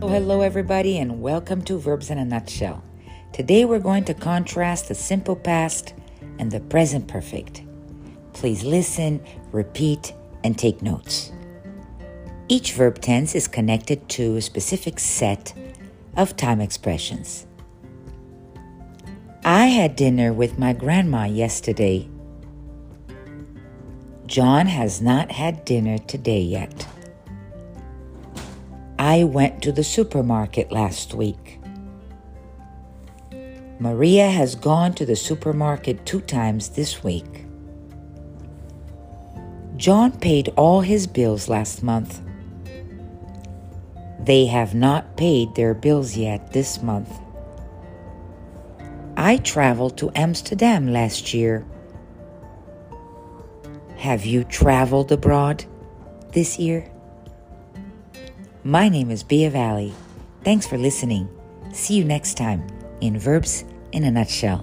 Hello, hello, everybody, and welcome to Verbs in a Nutshell. Today we're going to contrast the simple past and the present perfect. Please listen, repeat, and take notes. Each verb tense is connected to a specific set of time expressions. I had dinner with my grandma yesterday. John has not had dinner today yet. I went to the supermarket last week. Maria has gone to the supermarket two times this week. John paid all his bills last month. They have not paid their bills yet this month. I traveled to Amsterdam last year. Have you traveled abroad this year? My name is Bia Valley. Thanks for listening. See you next time in Verbs in a Nutshell.